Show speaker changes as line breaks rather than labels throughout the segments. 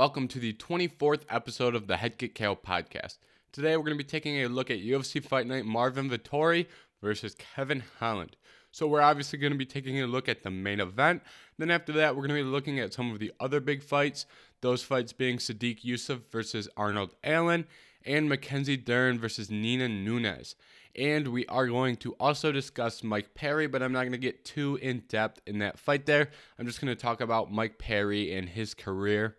Welcome to the 24th episode of the Head Kick KO podcast. Today we're going to be taking a look at UFC Fight Night Marvin Vettori versus Kevin Holland. So we're obviously going to be taking a look at the main event. Then after that, we're going to be looking at some of the other big fights. Those fights being Sodiq Yusuff versus Arnold Allen and Mackenzie Dern versus Nina Nunes. And we are going to also discuss Mike Perry, but I'm not going to get too in depth in that fight there. I'm just going to talk about Mike Perry and his career.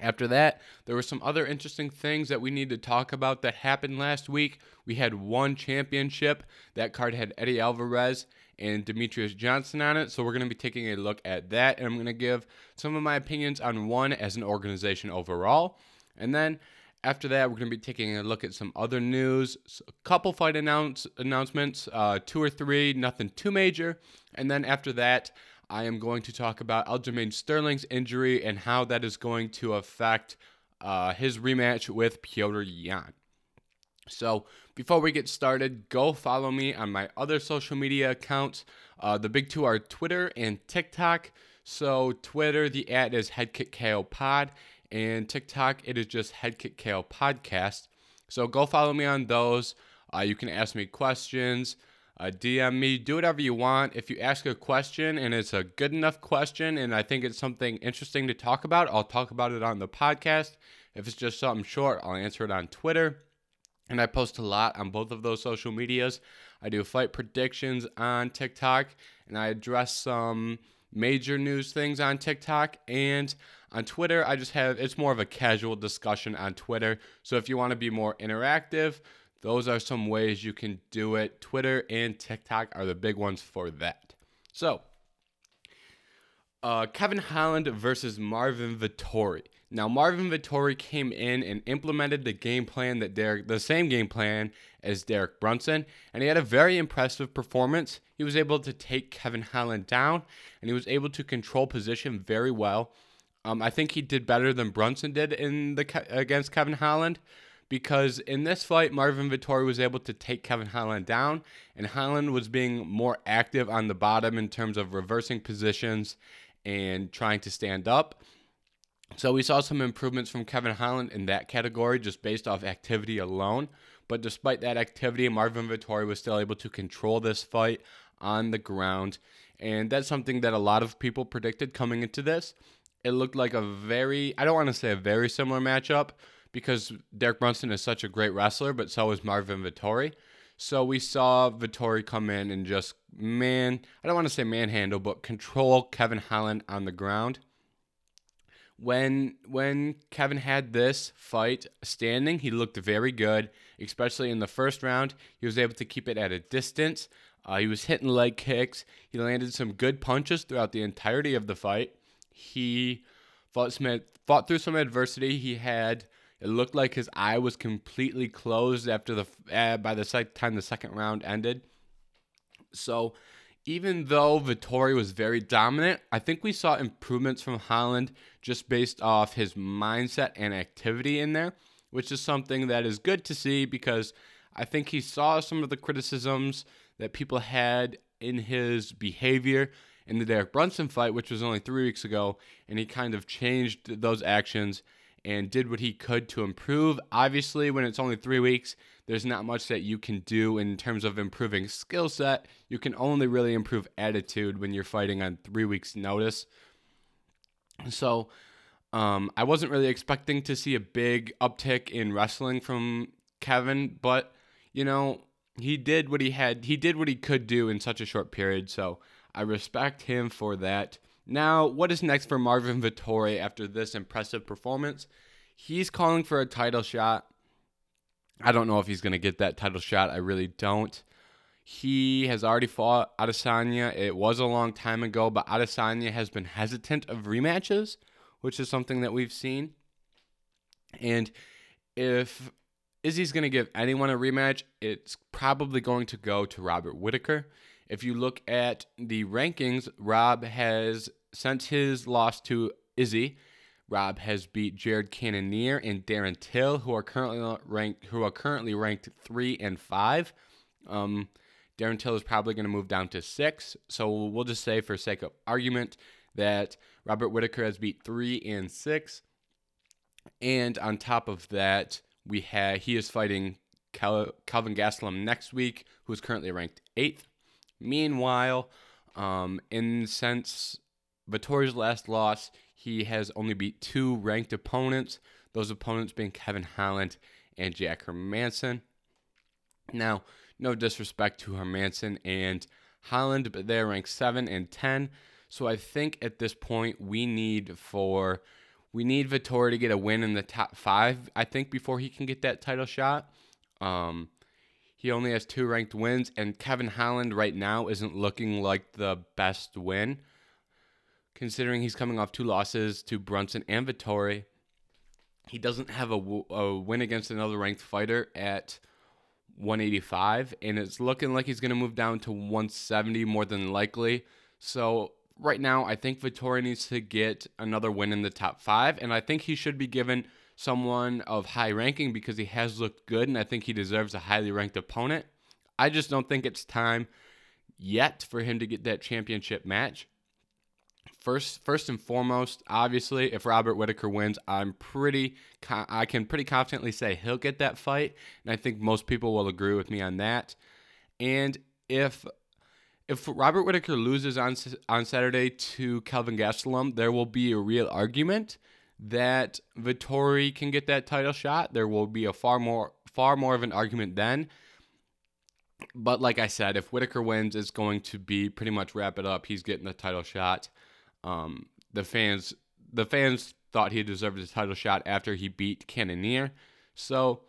After that, there were some other interesting things that we need to talk about that happened last week. We had one championship. That card had Eddie Alvarez and Demetrious Johnson on it. So we're going to be taking a look at that. And I'm going to give some of my opinions on one as an organization overall. And then after that, we're going to be taking a look at some other news, a couple fight announce announcements, uh, two or three, nothing too major. And then after that, I am going to talk about Aljamain Sterling's injury and how that is going to affect uh, his rematch with Petr Yan. So before we get started, go follow me on my other social media accounts. Uh, the big two are Twitter and TikTok. So Twitter, the ad is HeadkickKO Pod, and TikTok, it is just HeadkickKO Podcast. So go follow me on those. Uh, you can ask me questions, uh, DM me, do whatever you want. If you ask a question and it's a good enough question and I think it's something interesting to talk about, I'll talk about it on the podcast. If it's just something short, I'll answer it on Twitter. And I post a lot on both of those social medias. I do fight predictions on TikTok and I address some major news things on TikTok and on Twitter. I just have it's more of a casual discussion on Twitter. So if you want to be more interactive, those are some ways you can do it. Twitter and TikTok are the big ones for that. So, uh, Kevin Holland versus Marvin Vettori. Now, Marvin Vettori came in and implemented the game plan that Derek, the same game plan as Derek Brunson, and he had a very impressive performance. He was able to take Kevin Holland down, and he was able to control position very well. Um, I think he did better than Brunson did in the against Kevin Holland because in this fight, Marvin Vettori was able to take Kevin Holland down, and Holland was being more active on the bottom in terms of reversing positions and trying to stand up. So we saw some improvements from Kevin Holland in that category just based off activity alone. But despite that activity, Marvin Vettori was still able to control this fight on the ground. And that's something that a lot of people predicted coming into this. It looked like a very, I don't want to say a very similar matchup because Derek Brunson is such a great wrestler, but so is Marvin Vettori. So we saw Vettori come in and just, man, I don't want to say manhandle, but control Kevin Holland on the ground when when Kevin had this fight standing, he looked very good, especially in the first round. He was able to keep it at a distance. Uh, he was hitting leg kicks. He landed some good punches throughout the entirety of the fight. He fought fought through some adversity. He had it looked like his eye was completely closed after the uh, by the time the second round ended. So even though Vettori was very dominant, I think we saw improvements from Holland just based off his mindset and activity in there, which is something that is good to see because I think he saw some of the criticisms that people had in his behavior in the Derek Brunson fight, which was only three weeks ago, and he kind of changed those actions and did what he could to improve. Obviously, when it's only three weeks, there's not much that you can do in terms of improving skill set. You can only really improve attitude when you're fighting on three weeks' notice. So, um, I wasn't really expecting to see a big uptick in wrestling from Kevin, but you know, he did what he had. He did what he could do in such a short period. So I respect him for that. Now, what is next for Marvin Vettori after this impressive performance? He's calling for a title shot. I don't know if he's going to get that title shot. I really don't. He has already fought Adesanya. It was a long time ago, but Adesanya has been hesitant of rematches, which is something that we've seen. And if Izzy's going to give anyone a rematch, it's probably going to go to Robert Whitaker. If you look at the rankings, Rob has, since his loss to Izzy, Rob has beat Jared Cannonier and Darren Till, who are currently ranked who are currently ranked three and five. Um, Darren Till is probably going to move down to six. So we'll just say, for sake of argument, that Robert Whitaker has beat three and six. And on top of that, we had he is fighting Cal- Calvin Gastelum next week, who is currently ranked eighth. Meanwhile, um, in since Vettori's last loss, he has only beat two ranked opponents. Those opponents being Kevin Holland and Jack Hermansson. Now, no disrespect to Hermansson and Holland, but they're ranked seven and ten. So I think at this point we need for we need Vettori to get a win in the top five. I think before he can get that title shot. Um, he only has two ranked wins, and Kevin Holland right now isn't looking like the best win, considering he's coming off two losses to Brunson and Vettori. He doesn't have a, win against another ranked fighter at 185, and it's looking like he's going to move down to 170 more than likely. So right now, I think Vettori needs to get another win in the top five, and I think he should be given someone of high ranking because he has looked good, and I think he deserves a highly ranked opponent. I just don't think it's time yet for him to get that championship match. First, first and foremost, obviously, if Robert Whitaker wins, I'm pretty, I can pretty confidently say he'll get that fight, and I think most people will agree with me on that. And if if Robert Whitaker loses on on Saturday to Kelvin Gastelum, there will be a real argument that Vettori can get that title shot. There will be a far more far more of an argument then. But like I said, if Whitaker wins, it's going to be pretty much wrap it up. He's getting the title shot. Um, the fans the fans thought he deserved the title shot after he beat Cannonier. So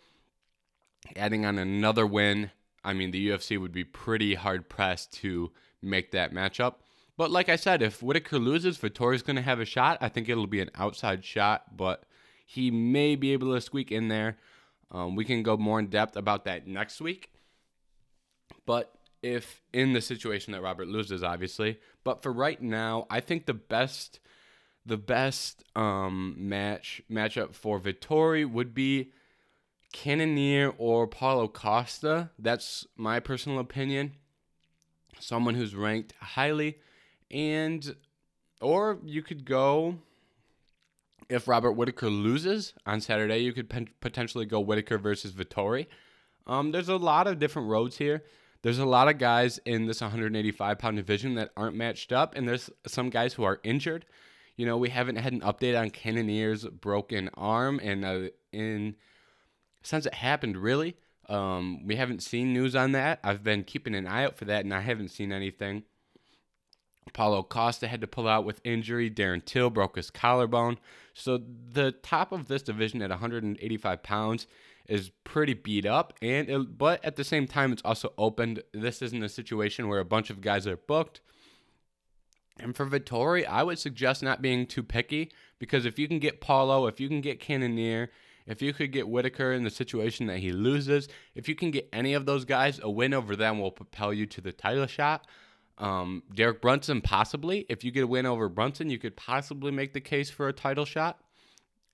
adding on another win I mean, the UFC would be pretty hard pressed to make that matchup. But like I said, if Whitaker loses, Vettori's going to have a shot. I think it'll be an outside shot, but he may be able to squeak in there. Um, we can go more in depth about that next week. But if in the situation that Robert loses, obviously. But for right now, I think the best, the best um, match matchup for Vettori would be Cannonier or Paulo Costa. That's my personal opinion. Someone who's ranked highly. And, or you could go, if Robert Whitaker loses on Saturday, you could potentially go Whitaker versus Vettori. Um, there's a lot of different roads here. There's a lot of guys in this 185 pound division that aren't matched up, and there's some guys who are injured. You know, we haven't had an update on Cannonier's broken arm, and uh, in since it happened, really. Um, we haven't seen news on that. I've been keeping an eye out for that, and I haven't seen anything. Paulo Costa had to pull out with injury. Darren Till broke his collarbone. So the top of this division at 185 pounds is pretty beat up, and it, but at the same time, it's also opened. This isn't a situation where a bunch of guys are booked. And for Vettori, I would suggest not being too picky because if you can get Paulo, if you can get Cannonier, if you could get Whitaker in the situation that he loses, if you can get any of those guys, a win over them will propel you to the title shot. Um, Derek Brunson, possibly. If you get a win over Brunson, you could possibly make the case for a title shot.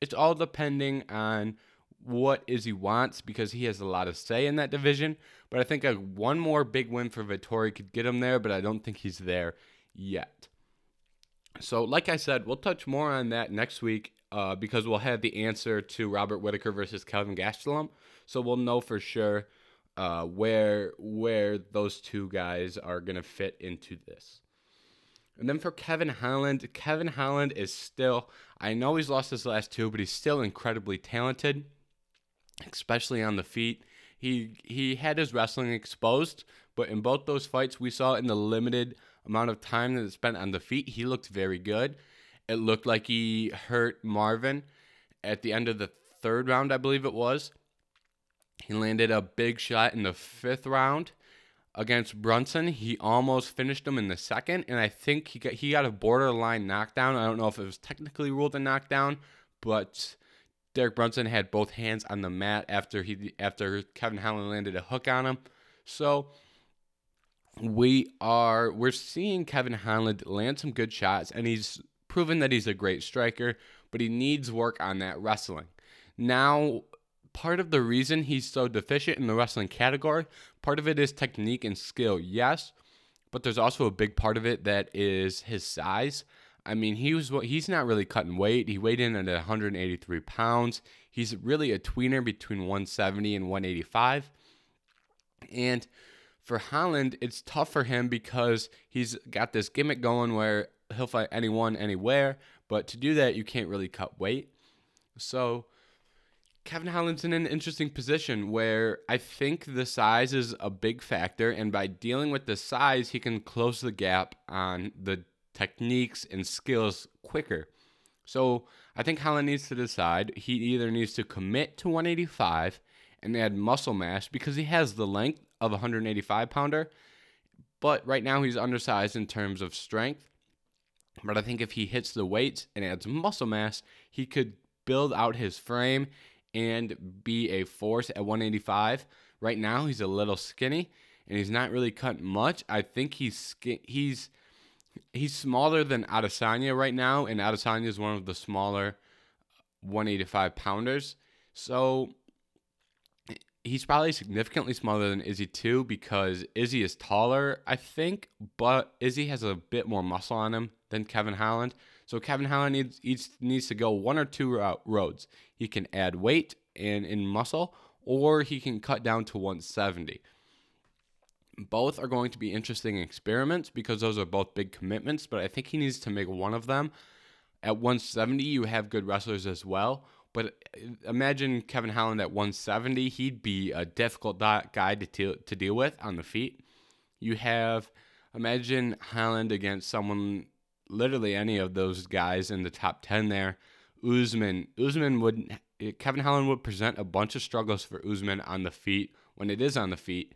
It's all depending on what Izzy wants because he has a lot of say in that division. But I think a one more big win for Vettori could get him there, but I don't think he's there yet. So, like I said, we'll touch more on that next week uh, because we'll have the answer to Robert Whitaker versus Kelvin Gastelum, so we'll know for sure uh, where where those two guys are gonna fit into this. And then for Kevin Holland, Kevin Holland is still. I know he's lost his last two, but he's still incredibly talented, especially on the feet. He he had his wrestling exposed, but in both those fights we saw in the limited amount of time that it spent on the feet, he looked very good. It looked like he hurt Marvin at the end of the third round, I believe it was. He landed a big shot in the fifth round against Brunson. He almost finished him in the second, and I think he got he got a borderline knockdown. I don't know if it was technically ruled a knockdown, but Derek Brunson had both hands on the mat after he after Kevin Holland landed a hook on him. So we are we're seeing Kevin Holland land some good shots, and he's proven that he's a great striker, but he needs work on that wrestling. Now, part of the reason he's so deficient in the wrestling category, part of it is technique and skill, yes, but there's also a big part of it that is his size. I mean, he was he's not really cutting weight. He weighed in at 183 pounds. He's really a tweener between 170 and 185. And for Holland, it's tough for him because he's got this gimmick going where he'll fight anyone, anywhere. But to do that, you can't really cut weight. So Kevin Holland's in an interesting position where I think the size is a big factor, and by dealing with the size, he can close the gap on the techniques and skills quicker. So I think Holland needs to decide he either needs to commit to 185 and add muscle mass because he has the length of a 185 pounder, but right now he's undersized in terms of strength. But I think if he hits the weights and adds muscle mass, he could build out his frame and be a force at 185. Right now, he's a little skinny and he's not really cut much. I think he's he's he's smaller than Adesanya right now, and Adesanya is one of the smaller 185 pounders. So he's probably significantly smaller than Izzy too, because Izzy is taller, I think, but Izzy has a bit more muscle on him than Kevin Holland. So Kevin Holland needs needs, needs to go one or two roads. He can add weight and in muscle, or he can cut down to 170. Both are going to be interesting experiments because those are both big commitments, but I think he needs to make one of them. At 170, you have good wrestlers as well. But uh, imagine Kevin Holland at 170, he'd be a difficult guy to, to deal with on the feet. You have, imagine Holland against someone literally any of those guys in the top 10 there. Usman, Usman would Kevin Holland would present a bunch of struggles for Usman on the feet when it is on the feet.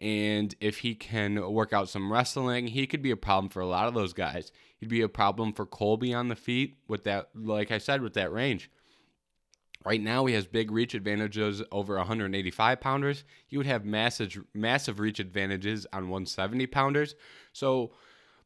And if he can work out some wrestling, he could be a problem for a lot of those guys. He'd be a problem for Colby on the feet with that, like I said, with that range. Right now, he has big reach advantages over 185 pounders. He would have massive, massive reach advantages on 170 pounders. So,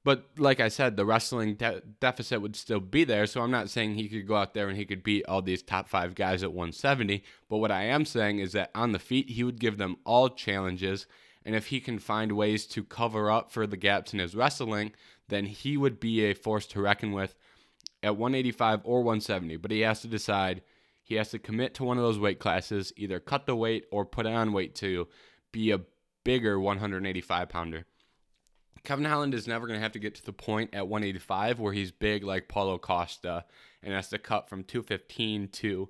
but like I said, the wrestling de- deficit would still be there. So I'm not saying he could go out there and he could beat all these top five guys at 170. But what I am saying is that on the feet, he would give them all challenges. And if he can find ways to cover up for the gaps in his wrestling, then he would be a force to reckon with at 185 or 170. But he has to decide. He has to commit to one of those weight classes, either cut the weight or put on weight to be a bigger 185 pounder. Kevin Holland is never going to have to get to the point at 185 where he's big like Paulo Costa and has to cut from 215 to,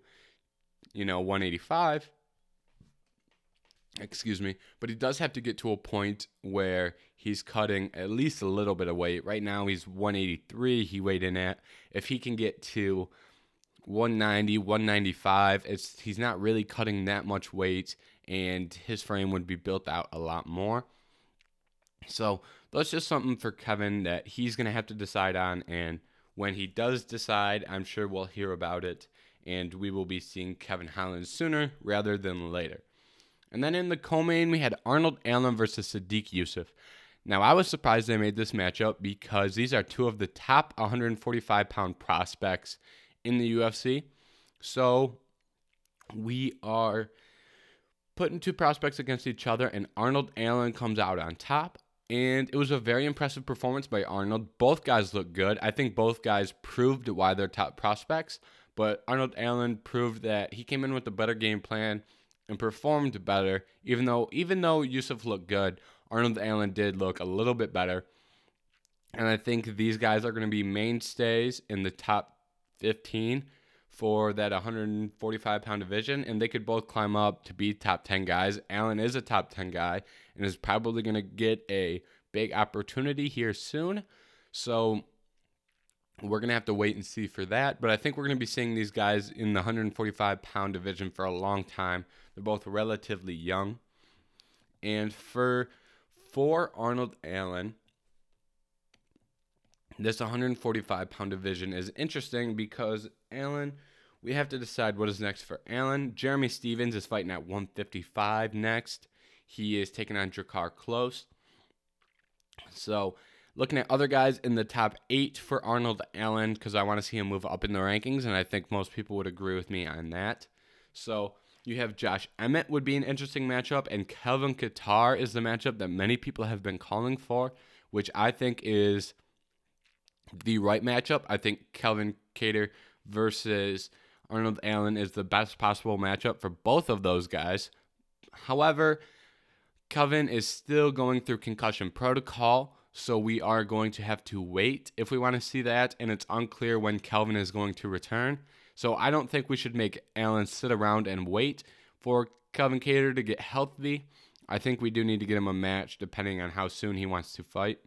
you know, 185. Excuse me. But he does have to get to a point where he's cutting at least a little bit of weight. Right now he's 183, he weighed in at. If he can get to 190, 195, it's he's not really cutting that much weight and his frame would be built out a lot more. So that's just something for Kevin that he's going to have to decide on. And when he does decide, I'm sure we'll hear about it. And we will be seeing Kevin Holland sooner rather than later. And then in the co-main, we had Arnold Allen versus Sodiq Yusuff. Now, I was surprised they made this matchup because these are two of the top 145 pound prospects in the UFC. So we are putting two prospects against each other, and Arnold Allen comes out on top and it was a very impressive performance by Arnold. Both guys looked good. I think both guys proved why they're top prospects, but Arnold Allen proved that he came in with a better game plan and performed better. Even though even though Yusuff looked good, Arnold Allen did look a little bit better. And I think these guys are going to be mainstays in the top 15 for that 145 pound division, and they could both climb up to be top 10 guys. Allen is a top 10 guy and is probably going to get a big opportunity here soon. So we're going to have to wait and see for that. But I think we're going to be seeing these guys in the 145 pound division for a long time. They're both relatively young. And for for Arnold Allen, this 145 pound division is interesting because Allen, we have to decide what is next for Allen. Jeremy Stephens is fighting at 155 next. He is taking on Drakkar Klose. So, looking at other guys in the top eight for Arnold Allen, because I want to see him move up in the rankings, and I think most people would agree with me on that. So, you have Josh Emmett would be an interesting matchup, and Calvin Kattar is the matchup that many people have been calling for, which I think is the right matchup. I think Calvin Kattar versus Arnold Allen is the best possible matchup for both of those guys. However, Kelvin is still going through concussion protocol, so we are going to have to wait if we want to see that, and it's unclear when Kelvin is going to return. So I don't think we should make Allen sit around and wait for Calvin Kattar to get healthy. I think we do need to get him a match depending on how soon he wants to fight.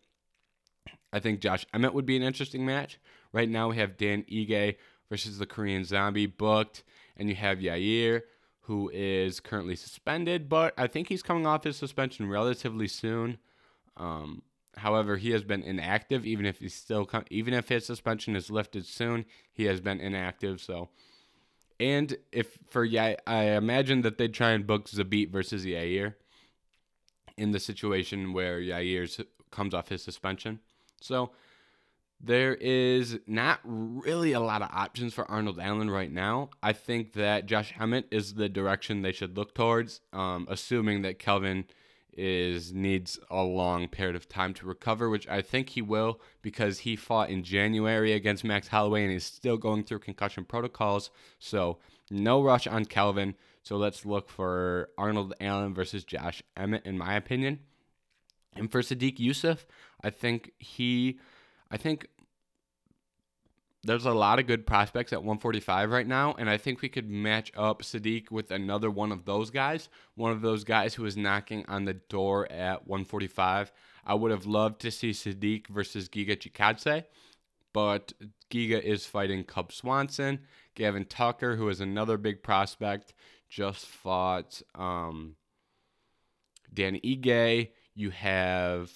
I think Josh Emmett would be an interesting match. Right now we have Dan Ige versus the Korean Zombie booked, and you have Yair who is currently suspended, but I think he's coming off his suspension relatively soon. Um, however, he has been inactive, even if he's still even if his suspension is lifted soon, he has been inactive. So, and if for yeah, I imagine that they'd try and book Zabit versus Yair in the situation where Yair comes off his suspension. So there is not really a lot of options for Arnold Allen right now. I think that Josh Emmett is the direction they should look towards, um, assuming that Kelvin is needs a long period of time to recover, which I think he will because he fought in January against Max Holloway and is still going through concussion protocols. So no rush on Kelvin. So let's look for Arnold Allen versus Josh Emmett, in my opinion. And for Sodiq Yusuff, I think he I think there's a lot of good prospects at 145 right now, and I think we could match up Sodiq with another one of those guys, one of those guys who is knocking on the door at 145. I would have loved to see Sodiq versus Giga Chikadze, but Giga is fighting Cub Swanson. Gavin Tucker, who is another big prospect, just fought um, Dan Ige. You have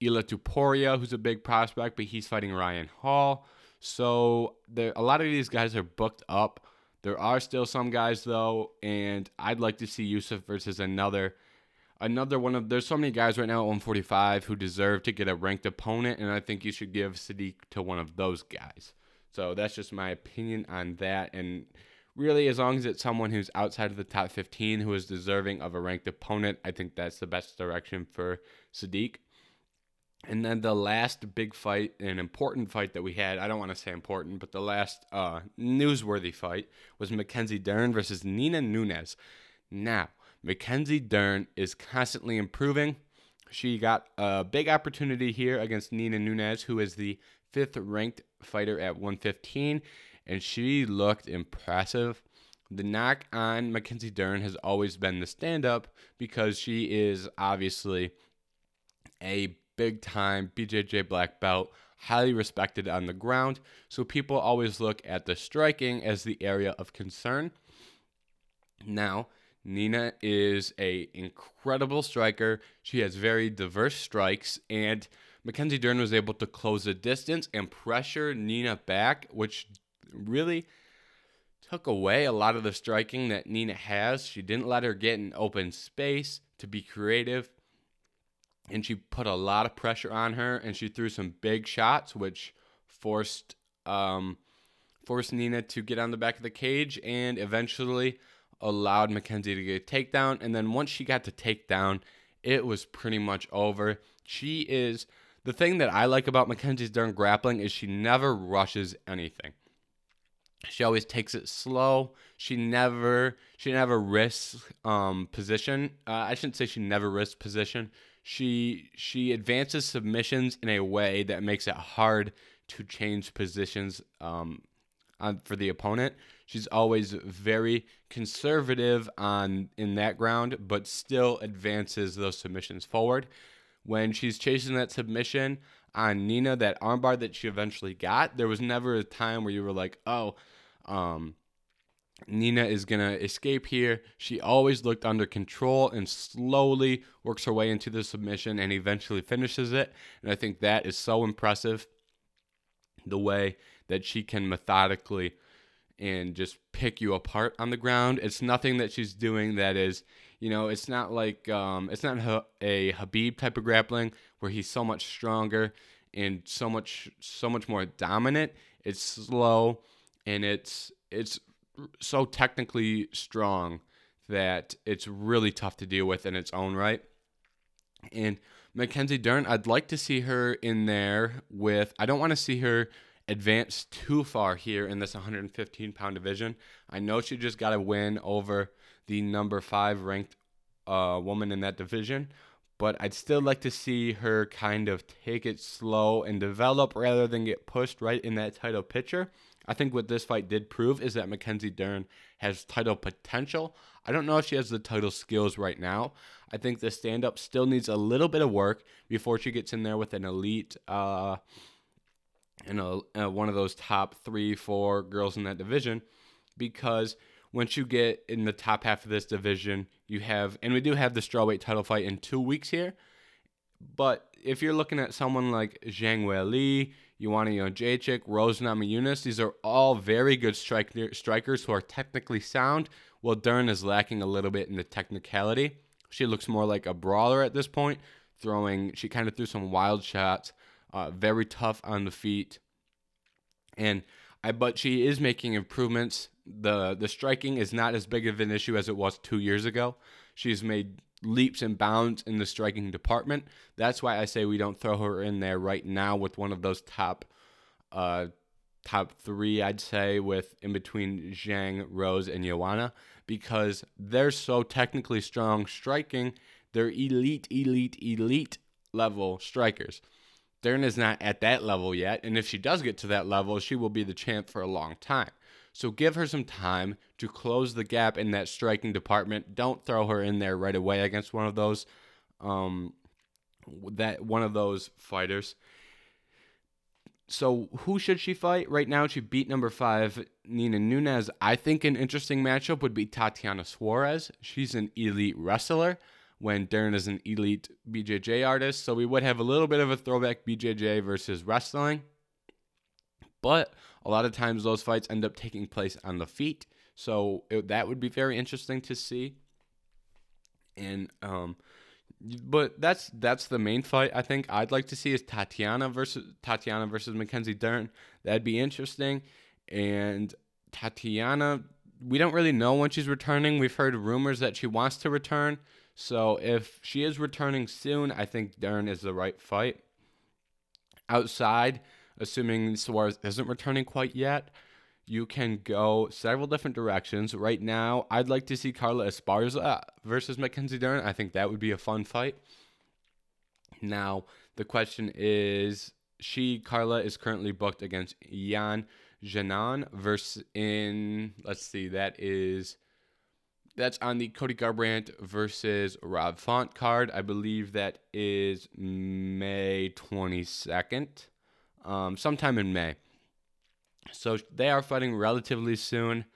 Ilia Topuria, who's a big prospect, but he's fighting Ryan Hall. So there, a lot of these guys are booked up. There are still some guys though, and I'd like to see Yusuff versus another, another one of. There's so many guys right now at 145 who deserve to get a ranked opponent, and I think you should give Sodiq to one of those guys. So that's just my opinion on that, and really, as long as it's someone who's outside of the top 15 who is deserving of a ranked opponent, I think that's the best direction for Sodiq. And then the last big fight, an important fight that we had, I don't want to say important, but the last uh, newsworthy fight was Mackenzie Dern versus Nina Nunes. Now, Mackenzie Dern is constantly improving. She got a big opportunity here against Nina Nunes, who is the fifth ranked fighter at 115, and she looked impressive. The knock on Mackenzie Dern has always been the stand up because she is obviously a big time BJJ black belt, highly respected on the ground. So people always look at the striking as the area of concern. Now, Nina is a incredible striker. She has very diverse strikes and Mackenzie Dern was able to close the distance and pressure Nina back, which really took away a lot of the striking that Nina has. She didn't let her get in open space to be creative and she put a lot of pressure on her and she threw some big shots which forced um, forced Nina to get on the back of the cage and eventually allowed Mackenzie to get a takedown and then once she got to takedown it was pretty much over she is the thing that I like about Mackenzie's Dern grappling is she never rushes anything she always takes it slow. She never she never risks um, position. Uh, I shouldn't say she never risks position she she advances submissions in a way that makes it hard to change positions um, on, for the opponent. She's always very conservative on in that ground, but still advances those submissions forward. When she's chasing that submission on Nina, that armbar that she eventually got, there was never a time where you were like, oh, um, Nina is going to escape here. She always looked under control and slowly works her way into the submission and eventually finishes it. And I think that is so impressive the way that she can methodically and just pick you apart on the ground. It's nothing that she's doing that is, you know, it's not like, um, it's not a Khabib type of grappling where he's so much stronger and so much, so much more dominant. It's slow and it's, it's so technically strong that it's really tough to deal with in its own right. And Mackenzie Dern, I'd like to see her in there with. I don't want to see her advance too far here in this 115 pound division. I know she just got a win over the number five ranked uh, woman in that division, but I'd still like to see her kind of take it slow and develop rather than get pushed right in that title picture. I think what this fight did prove is that Mackenzie Dern has title potential. I don't know if she has the title skills right now. I think the stand up still needs a little bit of work before she gets in there with an elite, uh, you know, uh, one of those top three, four girls in that division. Because once you get in the top half of this division, you have, and we do have the strawweight title fight in two weeks here. But if you're looking at someone like Zhang Weili, Joanna Jędrzejczyk, Rose Namajunas, these are all very good striker, strikers who are technically sound. Well, Dern is lacking a little bit in the technicality. She looks more like a brawler at this point, throwing, she kind of threw some wild shots, uh, very tough on the feet. And I, but she is making improvements. The the striking is not as big of an issue as it was two years ago. She's made leaps and bounds in the striking department. That's why I say we don't throw her in there right now with one of those top uh, top three, I'd say, with in between Zhang, Rose, and Joanna, because they're so technically strong striking. They're elite, elite, elite level strikers. Dern is not at that level yet, and if she does get to that level, she will be the champ for a long time. So give her some time to close the gap in that striking department. Don't throw her in there right away against one of those um that one of those fighters. So who should she fight? Right now she beat number 5 Nina Nunes. I think an interesting matchup would be Tatiana Suarez. She's an elite wrestler when Dern is an elite BJJ artist. So we would have a little bit of a throwback BJJ versus wrestling. But a lot of times those fights end up taking place on the feet. So it, that would be very interesting to see. And um, but that's that's the main fight I think I'd like to see is Tatiana versus Tatiana versus Mackenzie Dern. That'd be interesting. And Tatiana, we don't really know when she's returning. We've heard rumors that she wants to return. So if she is returning soon, I think Dern is the right fight. Outside, assuming Suarez isn't returning quite yet, you can go several different directions. Right now, I'd like to see Carla Esparza versus Mackenzie Dern. I think that would be a fun fight. Now, the question is she, Carla, is currently booked against Yan Xiaonan versus in, let's see, that is, that's on the Cody Garbrandt versus Rob Font card. I believe that is May 22nd um, sometime in May. So they are fighting relatively soon.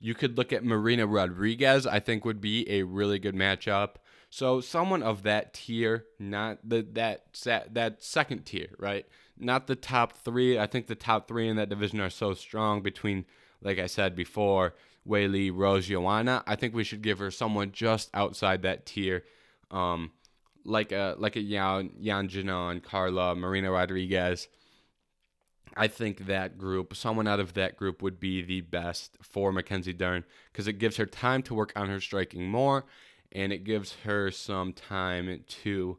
You could look at Marina Rodriguez, I think would be a really good matchup. So someone of that tier, not the that that second tier, right? Not the top 3. I think the top 3 in that division are so strong between like I said before, Weili, Rose, Joanna. I think we should give her someone just outside that tier. Um, like a like a Yan Yan Xiaonan, Carla, Marina Rodriguez. I think that group, someone out of that group, would be the best for Mackenzie Dern because it gives her time to work on her striking more, and it gives her some time to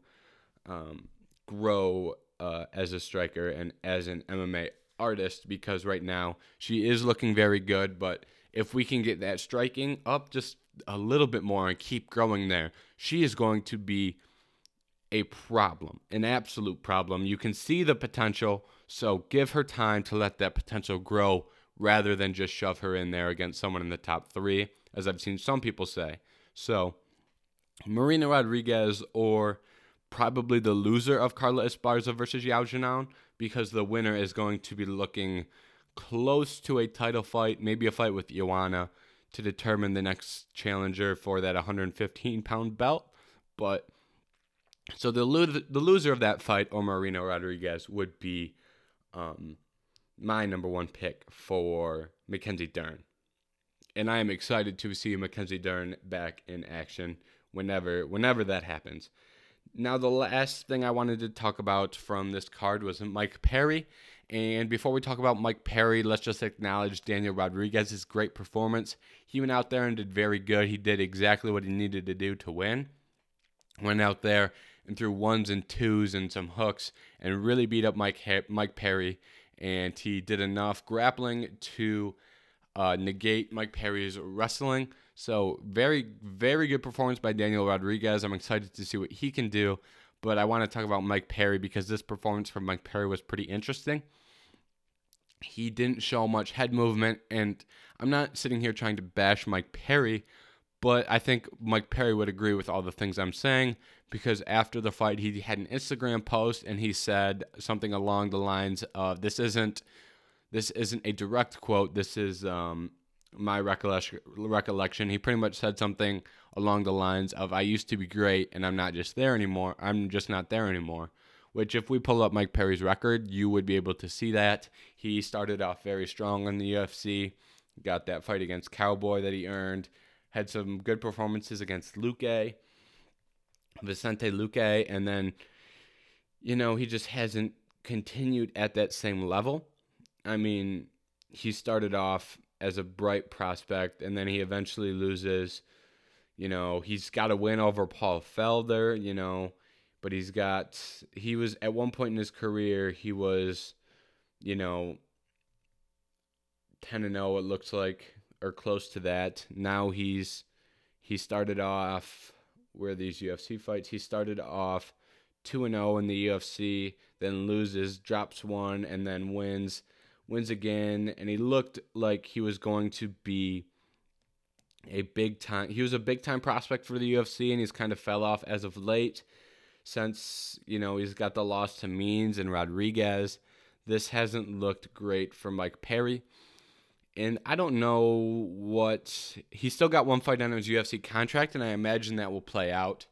um, grow uh, as a striker and as an MMA artist. Because right now she is looking very good, but if we can get that striking up just a little bit more and keep growing there, she is going to be a problem, an absolute problem. You can see the potential, so give her time to let that potential grow rather than just shove her in there against someone in the top three, as I've seen some people say. So, Marina Rodriguez or probably the loser of Carla Esparza versus Yao Xiaonan, because the winner is going to be looking close to a title fight, maybe a fight with Joanna to determine the next challenger for that 115 pound belt. But so the lo- the loser of that fight, or Marina Rodriguez, would be um, my number one pick for Mackenzie Dern, and I am excited to see Mackenzie Dern back in action whenever whenever that happens. Now, the last thing I wanted to talk about from this card was Mike Perry. And before we talk about Mike Perry, let's just acknowledge Daniel Rodriguez's great performance. He went out there and did very good. He did exactly what he needed to do to win. Went out there and threw ones and twos and some hooks and really beat up Mike Mike Perry. And he did enough grappling to uh, negate Mike Perry's wrestling. So very very good performance by Daniel Rodriguez. I'm excited to see what he can do. But I want to talk about Mike Perry because this performance from Mike Perry was pretty interesting. He didn't show much head movement, and I'm not sitting here trying to bash Mike Perry, but I think Mike Perry would agree with all the things I'm saying because after the fight, he had an Instagram post and he said something along the lines of, "This isn't, this isn't a direct quote. This is um, my recollection. Recollection. He pretty much said something along the lines of, "I used to be great, and I'm not just there anymore. I'm just not there anymore." Which, if we pull up Mike Perry's record, you would be able to see that he started off very strong in the UFC. Got that fight against Cowboy that he earned. Had some good performances against Luque, Vicente Luque, and then, you know, he just hasn't continued at that same level. I mean, he started off as a bright prospect, and then he eventually loses. You know, he's got a win over Paul Felder, you know, but he's got, he was at one point in his career, he was, you know, 10 and 0 it looks like or close to that. Now he's he started off where these UFC fights. He started off 2 and 0 in the UFC, then loses, drops one and then wins, wins again and he looked like he was going to be a big time he was a big time prospect for the UFC and he's kind of fell off as of late since, you know, he's got the loss to Means and Rodriguez. This hasn't looked great for Mike Perry and I don't know what he's still got one fight on his UFC contract, and I imagine that will play out.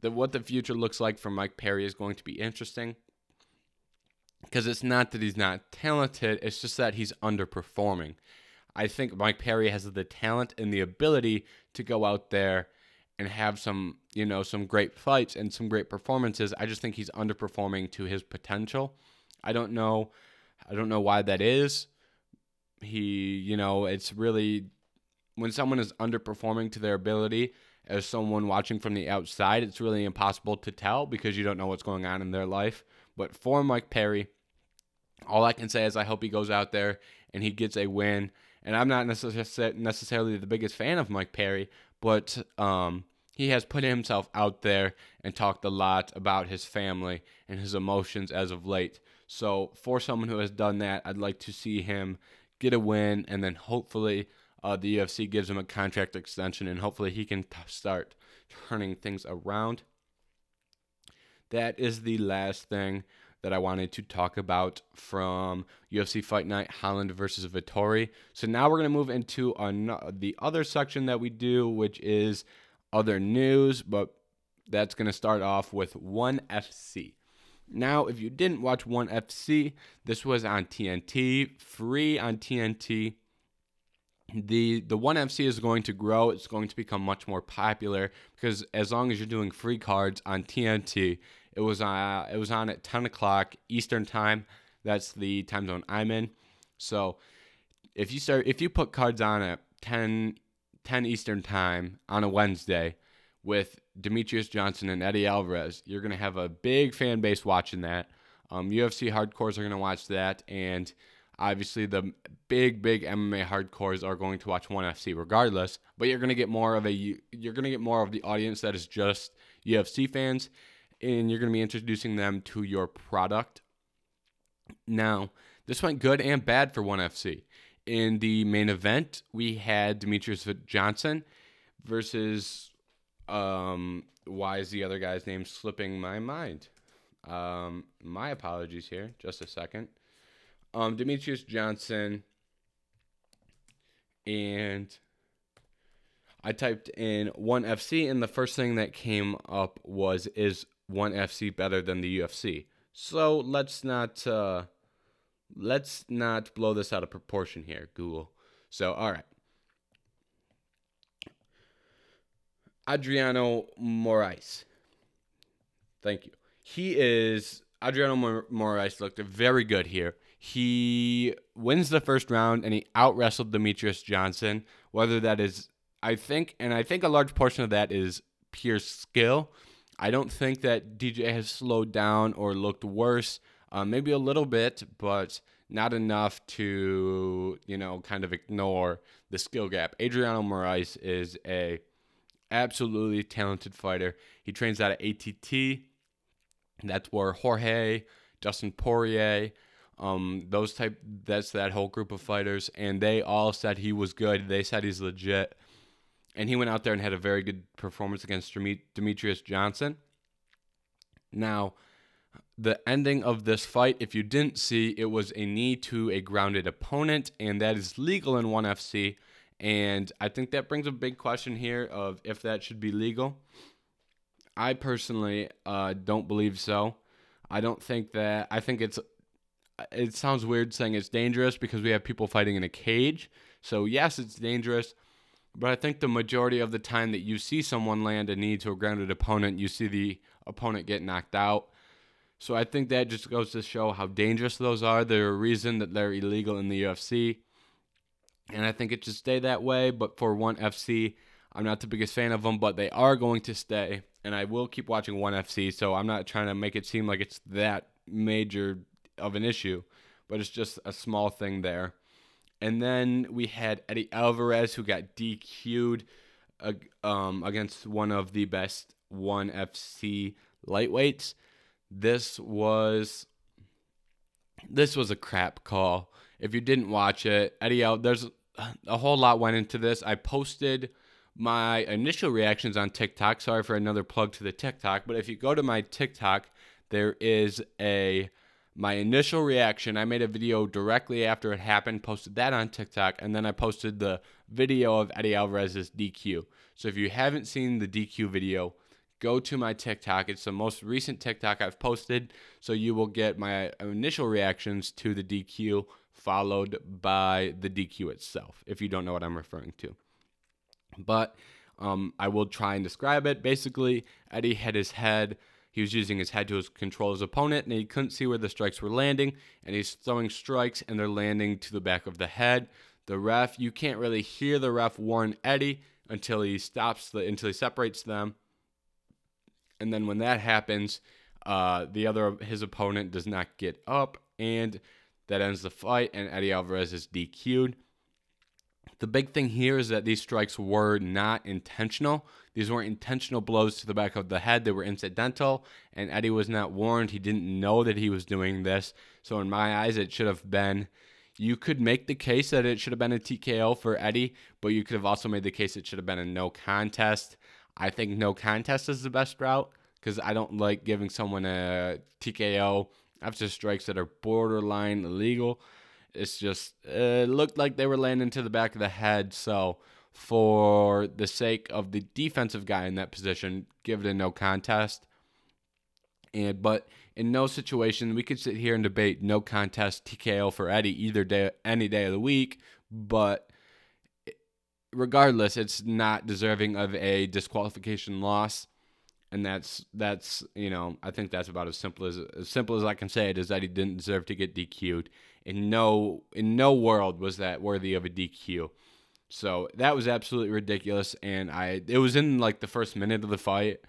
That what the future looks like for Mike Perry is going to be interesting because it's not that he's not talented; it's just that he's underperforming. I think Mike Perry has the talent and the ability to go out there and have some, you know, some great fights and some great performances. I just think he's underperforming to his potential. I don't know I don't know why that is. He, you know, it's really when someone is underperforming to their ability as someone watching from the outside, it's really impossible to tell because you don't know what's going on in their life. But for Mike Perry, all I can say is I hope he goes out there and he gets a win. And I'm not necessarily the biggest fan of Mike Perry, but um, he has put himself out there and talked a lot about his family and his emotions as of late. So, for someone who has done that, I'd like to see him get a win, and then hopefully uh, the UFC gives him a contract extension, and hopefully he can t- start turning things around. That is the last thing that I wanted to talk about from UFC Fight Night Holland versus Vettori. So now we're going to move into an- the other section that we do, which is other news, but that's going to start off with ONE FC. Now, if you didn't watch ONE FC, this was on TNT, free on TNT. The the ONE FC is going to grow. It's going to become much more popular because as long as you're doing free cards on TNT, it was uh, it was on at 10 o'clock Eastern time. That's the time zone I'm in. So if you start if you put cards on at 10 10 Eastern time on a Wednesday, with Demetrious Johnson and Eddie Alvarez. You're to have a big fan base watching that. Um, UFC hardcores are to watch that, and obviously the big, big MMA hardcores are going to watch ONE FC regardless. But you're to get more of a you're to get more of the audience that is just UFC fans, and you're going to be introducing them to your product. Now, this went good and bad for ONE FC. In the main event, we had Demetrious Johnson versus um, why is the other guy's name slipping my mind? Um, my apologies here. Just a second. Um, Demetrious Johnson, and I typed in ONE FC, and the first thing that came up was is ONE FC better than the UFC? So let's not uh, let's not blow this out of proportion here, Google. So all right. Adriano Moraes. Thank you. He is Adriano Moraes looked very good here. He wins the first round and he out wrestled Demetrious Johnson. Whether that is, I think, and I think a large portion of that is pure skill. I don't think that DJ has slowed down or looked worse. Uh, maybe a little bit, but not enough to you know kind of ignore the skill gap. Adriano Moraes is a absolutely talented fighter. He trains out of ATT. That's where Jorge, Dustin Poirier, um, those type that's that whole group of fighters, and they all said he was good. They said he's legit, and he went out there and had a very good performance against Demetrious Johnson. Now, the ending of this fight, if you didn't see, it was a knee to a grounded opponent, and that is legal in ONE FC. And I think that brings a big question here of if that should be legal. I personally uh, don't believe so. I don't think that. I think it's. It sounds weird saying it's dangerous because we have people fighting in a cage. So yes, it's dangerous. But I think the majority of the time that you see someone land a knee to a grounded opponent, you see the opponent get knocked out. So I think that just goes to show how dangerous those are. They're a reason that they're illegal in the UFC. And I think it should stay that way. But for ONE FC, I'm not the biggest fan of them, but they are going to stay. And I will keep watching ONE FC. So I'm not trying to make it seem like it's that major of an issue, but it's just a small thing there. And then we had Eddie Alvarez, who got DQ'd uh, um, against one of the best ONE FC lightweights. This was this was a crap call. If you didn't watch it, Eddie out there's a whole lot went into this. I posted my initial reactions on TikTok. Sorry for another plug to the TikTok, but if you go to my TikTok, there is a my initial reaction. I made a video directly after it happened, posted that on TikTok, and then I posted the video of Eddie Alvarez's DQ. So if you haven't seen the DQ video, go to my TikTok. It's the most recent TikTok I've posted, so you will get my initial reactions to the DQ followed by the DQ itself, if you don't know what I'm referring to. But um, I will try and describe it. Basically, Eddie had his head. He was using his head to control his opponent, and he couldn't see where the strikes were landing. And he's throwing strikes, and they're landing to the back of the head. The ref, you can't really hear the ref warn Eddie until he stops the until he separates them and then when that happens, uh, the other his opponent does not get up, and that ends the fight. And Eddie Alvarez is DQ'd. The big thing here is that these strikes were not intentional. These weren't intentional blows to the back of the head. They were incidental, and Eddie was not warned. He didn't know that he was doing this. So, in my eyes, it should have been. You could make the case that it should have been a TKO for Eddie, but you could have also made the case it should have been a no contest. I think no contest is the best route because I don't like giving someone a TKO after strikes that are borderline illegal. It's just it looked like they were landing to the back of the head. So for the sake of the defensive guy in that position, give it a no contest. And but in no situation we could sit here and debate no contest TKO for Eddie either day any day of the week, but regardless, it's not deserving of a disqualification loss. And that's that's you know I think that's about as simple as as simple as I can say it is that he didn't deserve to get DQ'd. In no in no world was that worthy of a DQ. So that was absolutely ridiculous. And I it was in like the first minute of the fight.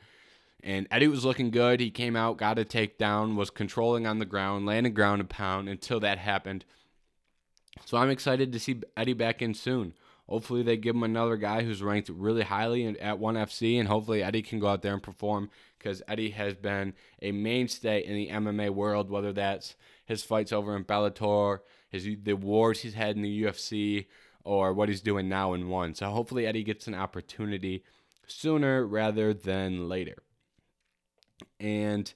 And Eddie was looking good. He came out, got a takedown, was controlling on the ground, landing ground and pound until that happened. So I'm excited to see Eddie back in soon. Hopefully, they give him another guy who's ranked really highly at ONE FC, and hopefully, Eddie can go out there and perform because Eddie has been a mainstay in the MMA world, whether that's his fights over in Bellator, his the wars he's had in the UFC, or what he's doing now in ONE. So, hopefully, Eddie gets an opportunity sooner rather than later. And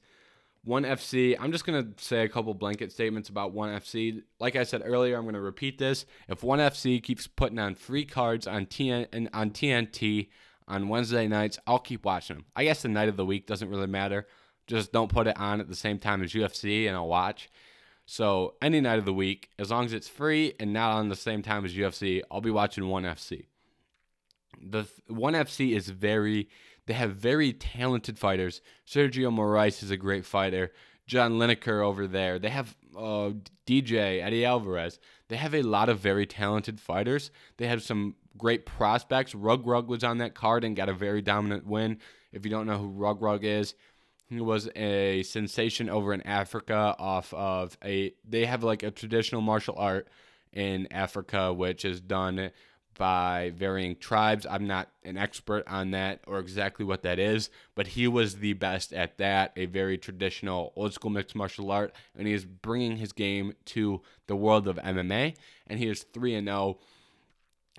ONE FC, I'm just going to say a couple blanket statements about ONE FC. Like I said earlier, I'm going to repeat this. If ONE FC keeps putting on free cards on, TN, on TNT on Wednesday nights, I'll keep watching them. I guess the night of the week doesn't really matter. Just don't put it on at the same time as UFC and I'll watch. So, any night of the week, as long as it's free and not on the same time as UFC, I'll be watching ONE FC. The ONE FC is very they have very talented fighters. Sergio Moraes is a great fighter. John Lineker over there. They have uh, DJ, Eddie Alvarez. They have a lot of very talented fighters. They have some great prospects. Reug Reug was on that card and got a very dominant win. If you don't know who Reug Reug is, He was a sensation over in Africa off of a they have like a traditional martial art in Africa which is done by varying tribes. I'm not an expert on that or exactly what that is, but he was the best at that, a very traditional old school mixed martial art, and he is bringing his game to the world of MMA, and he is 3 and 0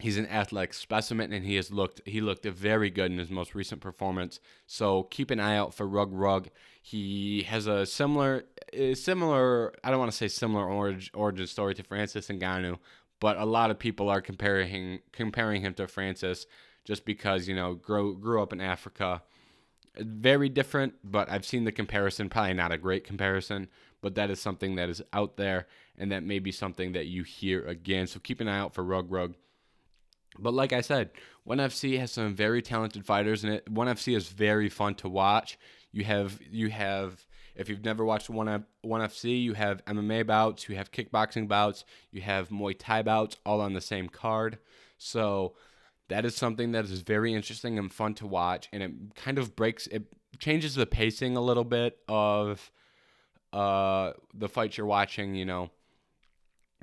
he's an athletic specimen and he has looked he looked very good in his most recent performance. So keep an eye out for Reug Reug. He has a similar similar i don't want to say similar origin, story to francis Ngannou, but a lot of people are comparing comparing him to francis just because you know grew, grew up in africa. Very different but i've seen the comparison probably not a great comparison but that is something that is out there and that may be something that you hear again. So keep an eye out for Reug Reug. But like I said, ONE FC has some very talented fighters, and it. ONE FC is very fun to watch. You have you have if you've never watched one ONE FC, you have MMA bouts, you have kickboxing bouts, you have Muay Thai bouts, all on the same card. So that is something that is very interesting and fun to watch, and it kind of breaks it changes the pacing a little bit of uh, the fights you're watching. You know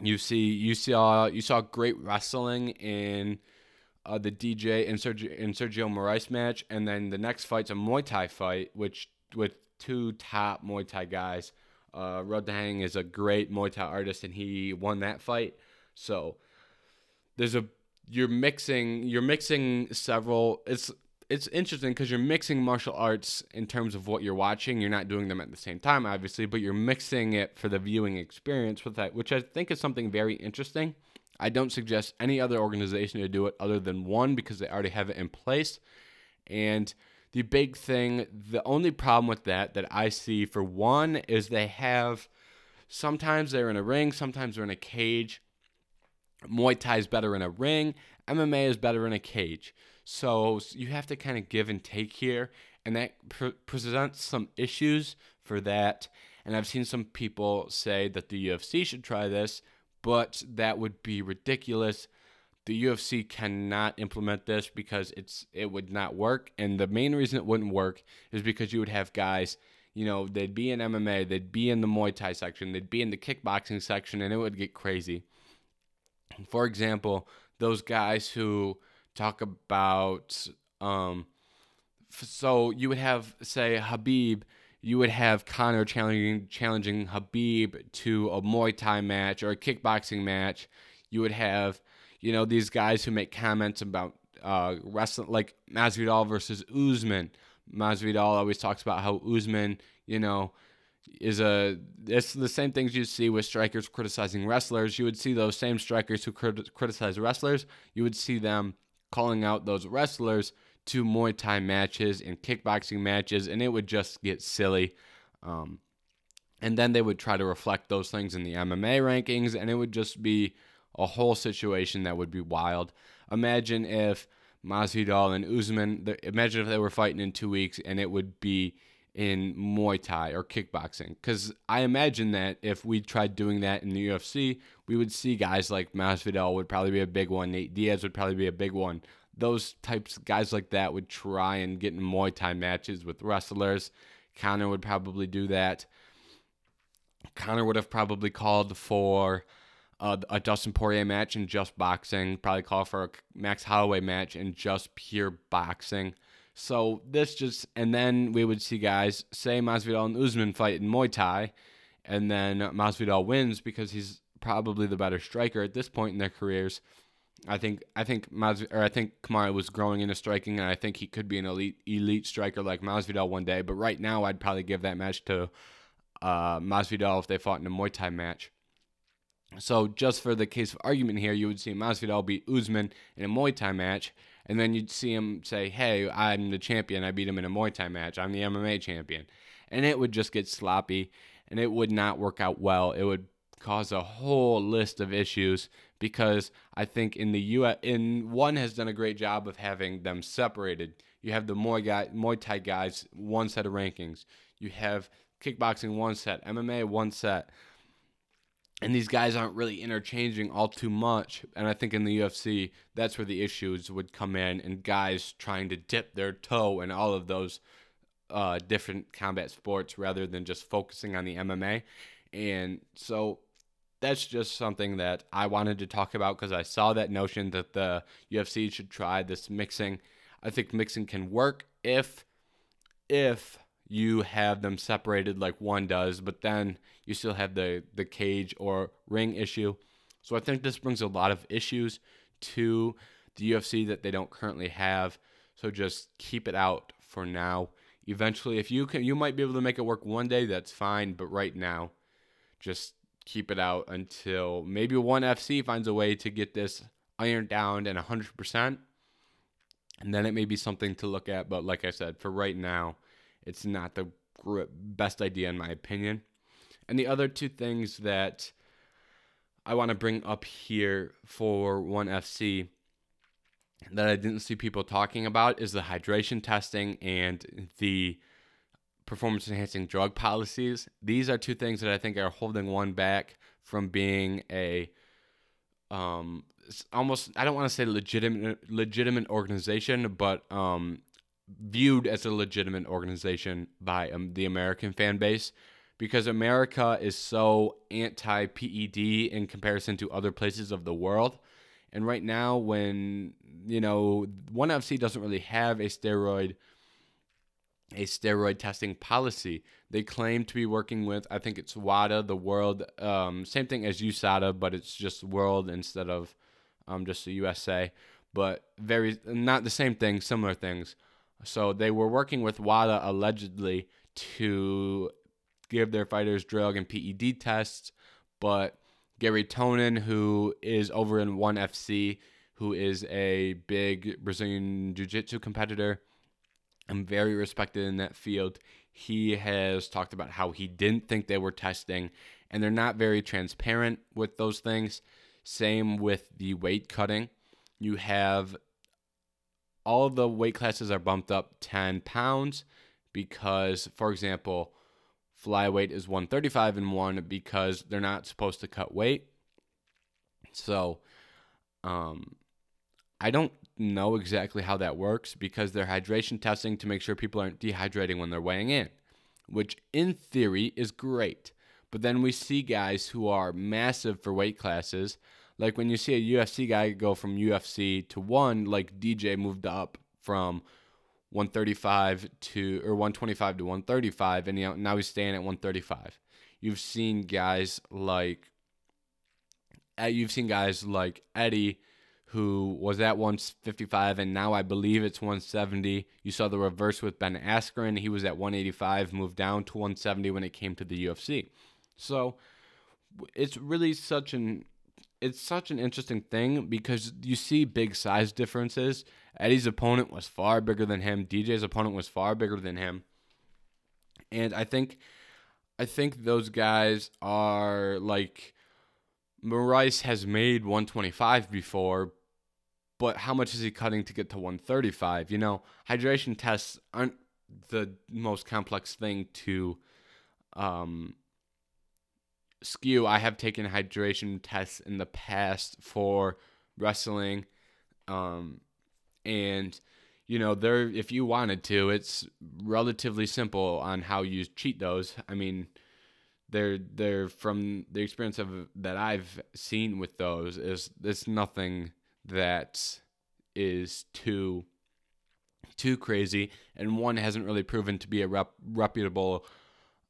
you see, you saw, you saw great wrestling in uh, the DJ and Sergio, and Sergio Moraes match, and then the next fight's a Muay Thai fight, which with two top Muay Thai guys. Uh, Rod Rodtang is a great Muay Thai artist, and he won that fight. So there's a you're mixing you're mixing several. It's it's interesting because you're mixing martial arts in terms of what you're watching. You're not doing them at the same time, obviously, but you're mixing it for the viewing experience with that, which I think is something very interesting. I don't suggest any other organization to do it other than one because they already have it in place. And the big thing, the only problem with that that I see for one is they have sometimes they're in a ring, sometimes they're in a cage. Muay Thai is better in a ring, MMA is better in a cage. So you have to kind of give and take here, and that pre- presents some issues for that. And I've seen some people say that the UFC should try this, but that would be ridiculous. The UFC cannot implement this because it's it would not work. And the main reason it wouldn't work is because you would have guys, you know, they'd be in MMA, they'd be in the Muay Thai section, they'd be in the kickboxing section, and it would get crazy. For example, those guys who talk about um so you would have say Khabib you would have Conor challenging challenging Khabib to a Muay Thai match or a kickboxing match. You would have, you know, these guys who make comments about uh, wrestling, like Masvidal versus Usman. Masvidal always talks about how Usman, you know, is a it's the same things you see with strikers criticizing wrestlers. You would see those same strikers who crit- criticize wrestlers. You would see them calling out those wrestlers to Muay Thai matches and kickboxing matches, and it would just get silly. Um, and then they would try to reflect those things in the MMA rankings, and it would just be a whole situation that would be wild. Imagine if Masvidal and Usman, imagine if they were fighting in two weeks, and it would be in Muay Thai or kickboxing. Because I imagine that if we tried doing that in the UFC, we would see guys like Masvidal would probably be a big one. Nate Diaz would probably be a big one. Those types guys like that would try and get in Muay Thai matches with wrestlers. Conor would probably do that. Conor would have probably called for uh, a Dustin Poirier match and just boxing. Probably call for a Max Holloway match and just pure boxing. So this just, and then we would see guys say Masvidal and Usman fight in Muay Thai, and then Masvidal wins because he's probably the better striker at this point in their careers. I think I think Mas, or I think Kamaru was growing into striking, and I think he could be an elite elite striker like Masvidal one day. But right now, I'd probably give that match to uh, Masvidal if they fought in a Muay Thai match. So just for the case of argument here, you would see Masvidal beat Usman in a Muay Thai match, and then you'd see him say, "Hey, I'm the champion. I beat him in a Muay Thai match. I'm the MMA champion," and it would just get sloppy, and it would not work out well. It would cause a whole list of issues because I think in the U in one has done a great job of having them separated. You have the Muay guy, Muay Thai guys, one set of rankings. You have kickboxing one set, MMA one set and these guys aren't really interchanging all too much. And I think in the UFC, that's where the issues would come in, and guys trying to dip their toe in all of those uh, different combat sports rather than just focusing on the MMA. And so that's just something that I wanted to talk about because I saw that notion that the UFC should try this mixing. I think mixing can work if if you have them separated like one does, but then you still have the the cage or ring issue. So I think this brings a lot of issues to the UFC that they don't currently have. So just keep it out for now. Eventually, if you can, you might be able to make it work one day. That's fine, but right now, just keep it out until maybe ONE FC finds a way to get this ironed down and 100%. And then it may be something to look at. But like I said, for right now, it's not the best idea, in my opinion. And the other two things that I want to bring up here for ONE FC that I didn't see people talking about is the hydration testing and the performance enhancing drug policies. These are two things that I think are holding one back from being a um almost I don't want to say legitimate legitimate organization, but um viewed as a legitimate organization by um, the American fan base because America is so anti PED in comparison to other places of the world. And right now, when you know, ONE FC doesn't really have a steroid a steroid testing policy. They claim to be working with, I think it's WADA, the world, um, same thing as USADA, but it's just world instead of um, just the USA. But very, not the same thing, similar things. So they were working with WADA allegedly to give their fighters drug and PED tests, but Garry Tonon, who is over in ONE FC, who is a big Brazilian Jiu Jitsu competitor, I'm very respected in that field. He has talked about how he didn't think they were testing, and they're not very transparent with those things. Same with the weight cutting. You have all the weight classes are bumped up 10 pounds because, for example, flyweight is 135 and 1 because they're not supposed to cut weight. So, um, I don't know exactly how that works because they're hydration testing to make sure people aren't dehydrating when they're weighing in, which in theory is great. But then we see guys who are massive for weight classes like when you see a UFC guy go from UFC to one, like DJ moved up from 135 to or 125 to 135, and now he's staying at 135. You've seen guys like uh, you've seen guys like Eddie who was at 155 and now I believe it's 170. You saw the reverse with Ben Askren. He was at 185, moved down to 170 when it came to the UFC. So it's really such an it's such an interesting thing because you see big size differences. Eddie's opponent was far bigger than him. DJ's opponent was far bigger than him. And I think I think those guys are like Moraes has made 125 before, but how much is he cutting to get to 135? You know, hydration tests aren't the most complex thing to um, skew. I have taken hydration tests in the past for wrestling, um, and you know, there if you wanted to, it's relatively simple on how you cheat those. I mean, they're they're from the experience of that I've seen with those is it's nothing that is too too crazy, and one hasn't really proven to be a rep, reputable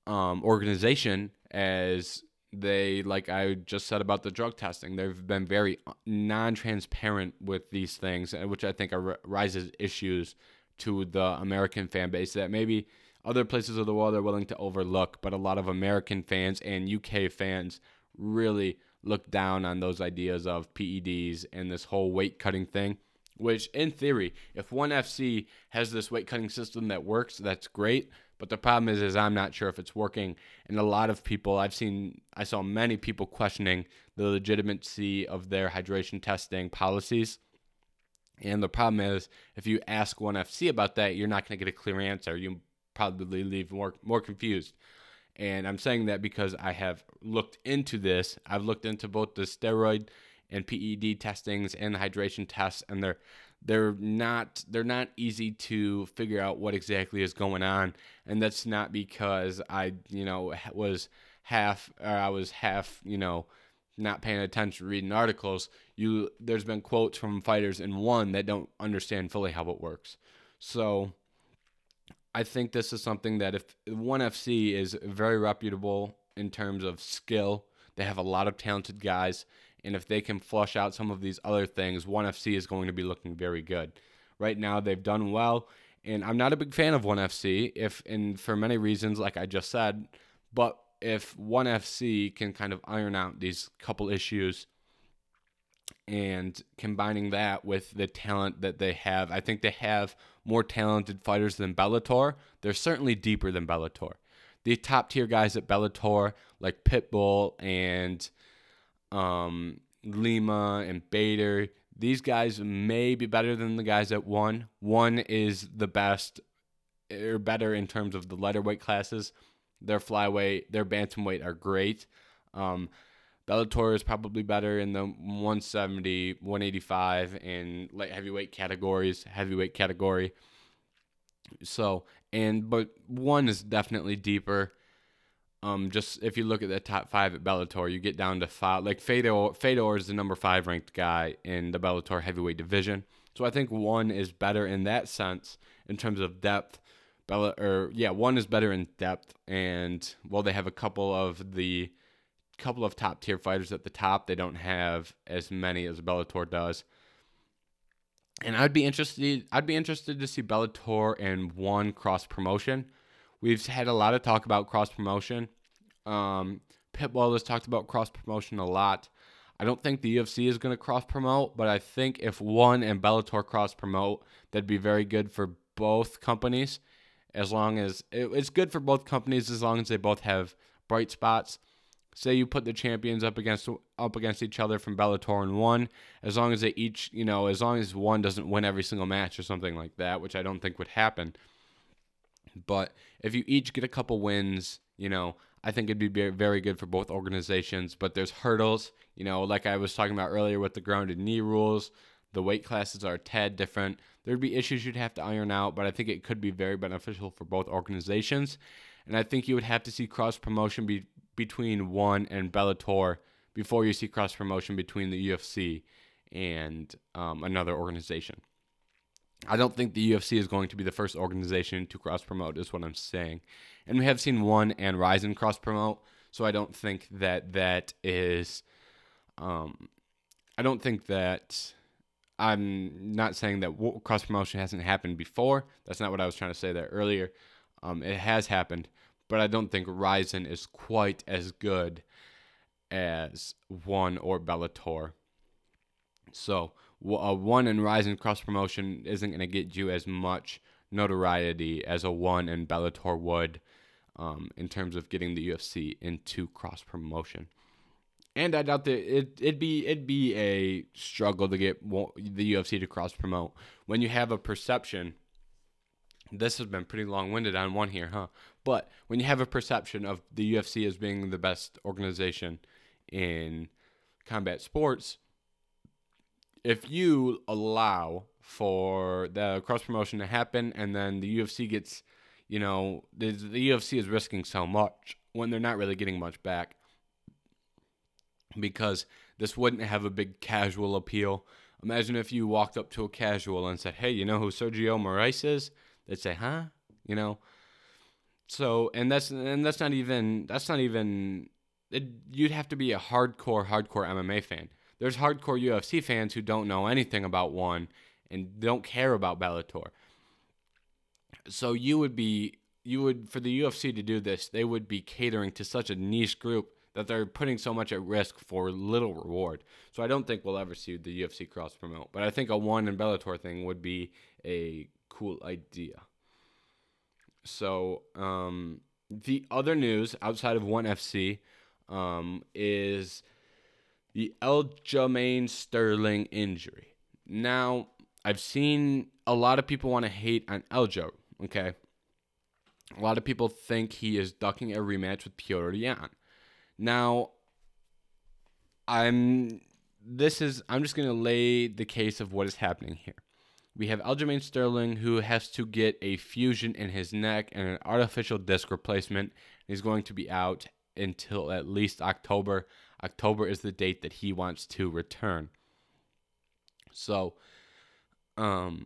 um, organization as they like i just said about the drug testing they've been very uh, non-transparent with these things uh, which i think are, raises issues to the american fan base that maybe other places of the world are willing to overlook but a lot of american fans and uk fans really look down on those ideas of peds and this whole weight cutting thing which in theory if ONE FC has this weight cutting system that works that's great but the problem is, is I'm not sure if it's working. And a lot of people I've seen, I saw many people questioning the legitimacy of their hydration testing policies. And the problem is, if you ask ONE FC about that, you're not going to get a clear answer. You probably leave more more confused. And I'm saying that because I have looked into this. I've looked into both the steroid and PED testings and the hydration tests, and they're they're not they're not easy to figure out what exactly is going on. And that's not because I you know was half or I was half you know not paying attention reading articles. You there's been quotes from fighters in one that don't understand fully how it works. So I think this is something that if one FC is very reputable in terms of skill. They have a lot of talented guys and if they can flush out some of these other things, 1FC is going to be looking very good. Right now, they've done well, and I'm not a big fan of 1FC, if and for many reasons, like I just said. But if 1FC can kind of iron out these couple issues and combining that with the talent that they have, I think they have more talented fighters than Bellator. They're certainly deeper than Bellator. The top tier guys at Bellator, like Pitbull and um, Lima and Bader. These guys may be better than the guys at one. One is the best or better in terms of the lighter weight classes. Their flyweight, their bantamweight are great. Um, Bellator is probably better in the 170, 185, and light heavyweight categories, heavyweight category. So, and but one is definitely deeper. Um, just if you look at the top five at Bellator, you get down to five. Like Fedor, Fedor is the number five ranked guy in the Bellator heavyweight division. So I think one is better in that sense in terms of depth. Bella, or yeah, one is better in depth, and well, they have a couple of the couple of top tier fighters at the top. They don't have as many as Bellator does. And I'd be interested. I'd be interested to see Bellator and one cross promotion. We've had a lot of talk about cross promotion. Um, Pitbull has talked about cross promotion a lot. I don't think the UFC is going to cross promote, but I think if one and Bellator cross promote, that'd be very good for both companies. As long as it, it's good for both companies, as long as they both have bright spots. Say you put the champions up against up against each other from Bellator and one, as long as they each, you know, as long as one doesn't win every single match or something like that, which I don't think would happen. But if you each get a couple wins, you know, I think it'd be very good for both organizations. But there's hurdles, you know, like I was talking about earlier with the grounded knee rules. The weight classes are a tad different. There'd be issues you'd have to iron out, but I think it could be very beneficial for both organizations. And I think you would have to see cross promotion be, between one and Bellator before you see cross promotion between the UFC and um, another organization. I don't think the UFC is going to be the first organization to cross promote, is what I'm saying. And we have seen one and Rizin cross promote, so I don't think that that is. Um, I don't think that. I'm not saying that cross promotion hasn't happened before. That's not what I was trying to say there earlier. Um, it has happened, but I don't think Rizin is quite as good as one or Bellator. So a one and Rizin cross promotion isn't going to get you as much notoriety as a one and Bellator would um, in terms of getting the UFC into cross promotion. And I doubt that it it'd be it'd be a struggle to get the UFC to cross promote when you have a perception. This has been pretty long winded on one here, huh? But when you have a perception of the UFC as being the best organization in combat sports, if you allow for the cross promotion to happen and then the UFC gets, you know, the, the UFC is risking so much when they're not really getting much back because this wouldn't have a big casual appeal. Imagine if you walked up to a casual and said, "Hey, you know who Sergio Moraes is?" They'd say, "Huh?" You know. So, and that's and that's not even that's not even it, you'd have to be a hardcore hardcore MMA fan there's hardcore UFC fans who don't know anything about one and don't care about Bellator. So you would be you would for the UFC to do this, they would be catering to such a niche group that they're putting so much at risk for little reward. So I don't think we'll ever see the UFC cross promote, but I think a one in Bellator thing would be a cool idea. So um, the other news outside of one FC um, is the Aljamain Sterling injury. Now, I've seen a lot of people want to hate on Aljo, okay? A lot of people think he is ducking a rematch with Petr Yan. Now, I'm this is I'm just going to lay the case of what is happening here. we have Aljamain Sterling who has to get a fusion in his neck and an artificial disc replacement. He's going to be out until at least October. October is the date that he wants to return. So, um,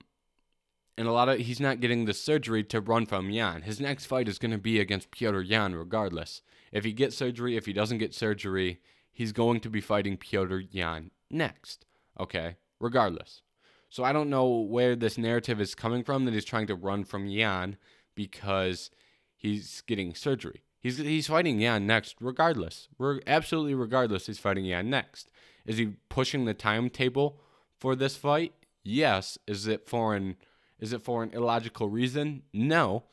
and a lot of he's not getting the surgery to run from Yan. His next fight is going to be against Piotr Yan, regardless. If he gets surgery, if he doesn't get surgery, he's going to be fighting Piotr Yan next. Okay, regardless. So I don't know where this narrative is coming from that he's trying to run from Yan because he's getting surgery. He's he's fighting Yan next, regardless. We're absolutely regardless. He's fighting Yan next. Is he pushing the timetable for this fight? Yes. Is it for an is it for an illogical reason? No.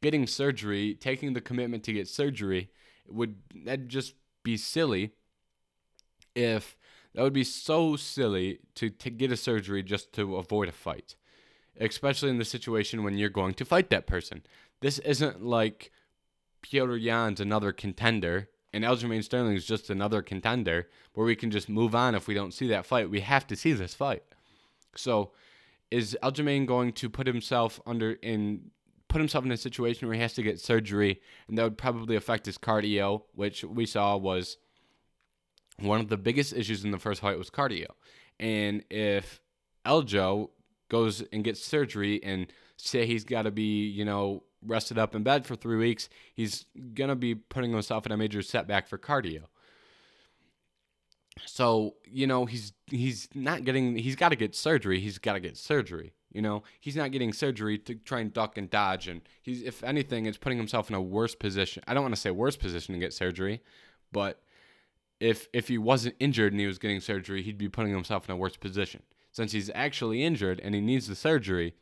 Getting surgery, taking the commitment to get surgery, would that just be silly if that would be so silly to, to get a surgery just to avoid a fight, especially in the situation when you're going to fight that person. This isn't like Piotr Yan's another contender and Aljamain Sterling is just another contender where we can just move on if we don't see that fight. We have to see this fight. So, is Aljamain going to put himself under in put himself in a situation where he has to get surgery and that would probably affect his cardio, which we saw was one of the biggest issues in the first fight was cardio. And if Aljo goes and gets surgery and say he's got to be, you know, rested up in bed for three weeks, he's going to be putting himself in a major setback for cardio. So, you know, he's he's not getting he's got to get surgery. He's got to get surgery. You know, he's not getting surgery to try and duck and dodge and he's if anything it's putting himself in a worse position. I don't want to say worse position to get surgery, but if if he wasn't injured and he was getting surgery, he'd be putting himself in a worse position. Since he's actually injured and he needs the surgery,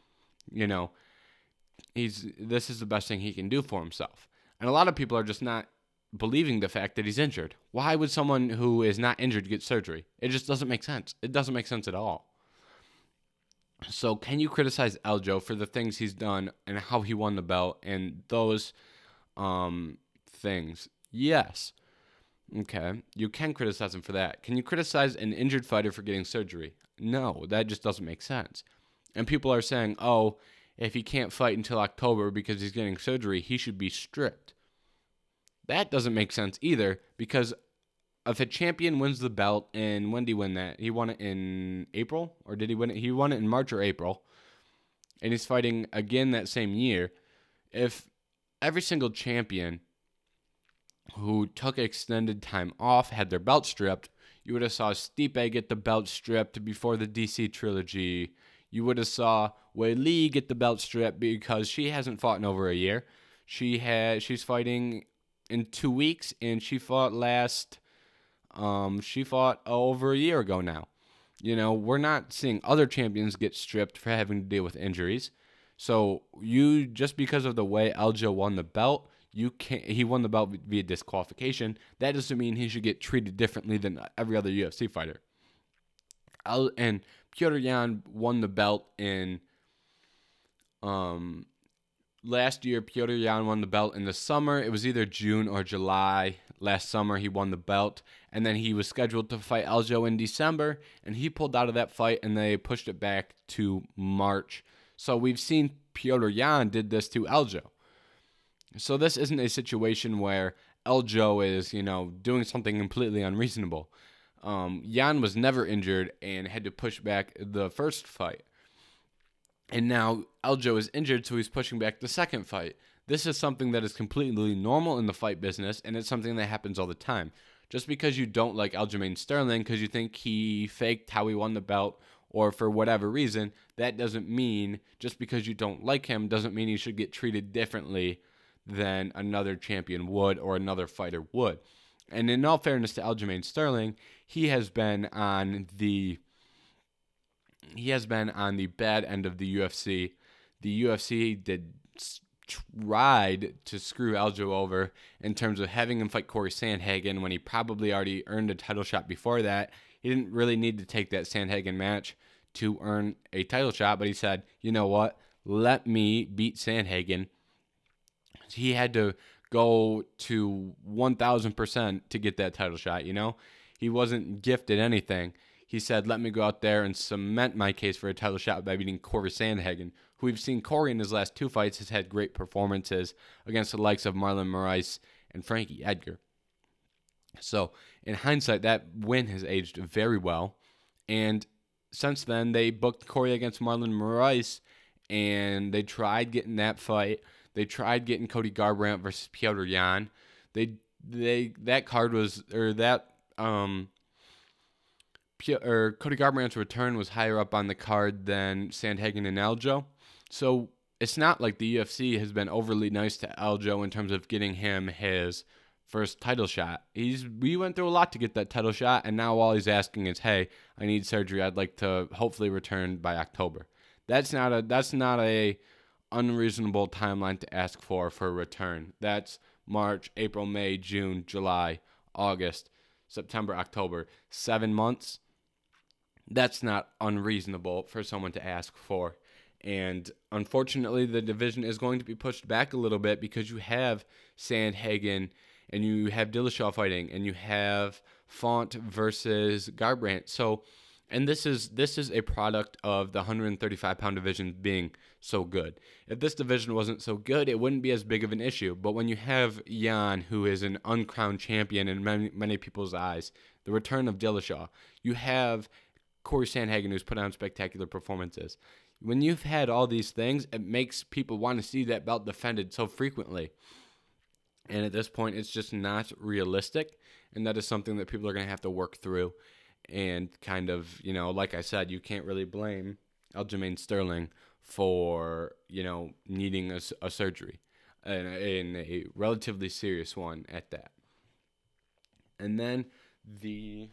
you know, he's this is the best thing he can do for himself. And a lot of people are just not believing the fact that he's injured. Why would someone who is not injured get surgery? It just doesn't make sense. It doesn't make sense at all. So, can you criticize Aljo for the things he's done and how he won the belt and those um, things? Yes. Okay. You can criticize him for that. Can you criticize an injured fighter for getting surgery? No, that just doesn't make sense. And people are saying, oh, if he can't fight until October because he's getting surgery, he should be stripped. That doesn't make sense either because if a champion wins the belt, and when did he win that? He won it in April? Or did he win it? He won it in March or April. And he's fighting again that same year. If every single champion who took extended time off had their belt stripped. You would have saw Stipe get the belt stripped before the DC trilogy. You would have saw Weili get the belt stripped because she hasn't fought in over a year. She had she's fighting in two weeks, and she fought last. Um, she fought over a year ago now. You know, we're not seeing other champions get stripped for having to deal with injuries. So you just because of the way Aljo won the belt, you can't he won the belt via disqualification that doesn't mean he should get treated differently than every other ufc fighter and Piotr Yan won the belt in um last year Piotr Yan won the belt in the summer. It was either June or July last summer he won the belt. And then he was scheduled to fight Aljo in December and he pulled out of that fight and they pushed it back to March. So we've seen Piotr Yan did this to Aljo so this isn't a situation where Aljo is, you know, doing something completely unreasonable. Um, Yan was never injured and had to push back the first fight. And now Aljo is injured, so he's pushing back the second fight. This is something that is completely normal in the fight business, and it's something that happens all the time. Just because you don't like Aljamain Sterling because you think he faked how he won the belt or for whatever reason, that doesn't mean just because you don't like him doesn't mean he should get treated differently than another champion would or another fighter would. And in all fairness to Aljamain Sterling, he has been on the he has been on the bad end of the UFC. The UFC did tried to screw Aljo over in terms of having him fight Corey Sandhagen when he probably already earned a title shot before that. He didn't really need to take that Sandhagen match to earn a title shot, but he said, you know what? Let me beat Sandhagen he had to go to 1000% to get that title shot, you know? He wasn't gifted anything. He said, Let me go out there and cement my case for a title shot by beating Corey Sandhagen, who we've seen Corey in his last two fights has had great performances against the likes of Marlon Moraes and Frankie Edgar. So, in hindsight, that win has aged very well. And since then, they booked Corey against Marlon Moraes, and they tried getting that fight. They tried getting Cody Garbrandt versus Petr Yan. They they that card was or that um or Cody Garbrandt's return was higher up on the card than Sandhagen and Aljo. So it's not like the UFC has been overly nice to Aljo in terms of getting him his first title shot. He's we went through a lot to get that title shot, and now all he's asking is, "Hey, I need surgery. I'd like to hopefully return by October." That's not a that's not a unreasonable timeline to ask for for a return. That's March, April, May, June, July, August, September, October. Seven months. That's not unreasonable for someone to ask for. And unfortunately, the division is going to be pushed back a little bit because you have Sandhagen and you have Dillashaw fighting and you have Font versus Garbrandt. So, and this is this is a product of the 135 pound division being so good. If this division wasn't so good, it wouldn't be as big of an issue. But when you have Yan, who is an uncrowned champion in many, many people's eyes, the return of Dillashaw, you have Corey Sandhagen, who's put on spectacular performances. When you've had all these things, it makes people want to see that belt defended so frequently. And at this point, it's just not realistic. And that is something that people are going to have to work through. And kind of, you know, like I said, you can't really blame Aljamain Sterling for, you know, needing a, a surgery, and, a relatively serious one at that. And then the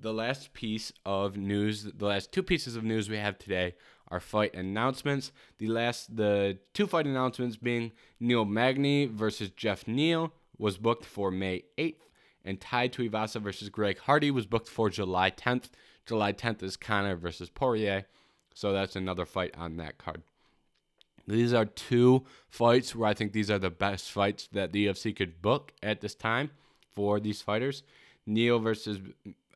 the last piece of news, the last two pieces of news we have today are fight announcements. The last, the two fight announcements being Neil Magny versus Jeff Neal was booked for May 8th, and Tai Tuivasa versus Greg Hardy was booked for July 10th. July 10th is Conor versus Poirier, so that's another fight on that card. These are two fights where I think these are the best fights that the UFC could book at this time for these fighters. Neil versus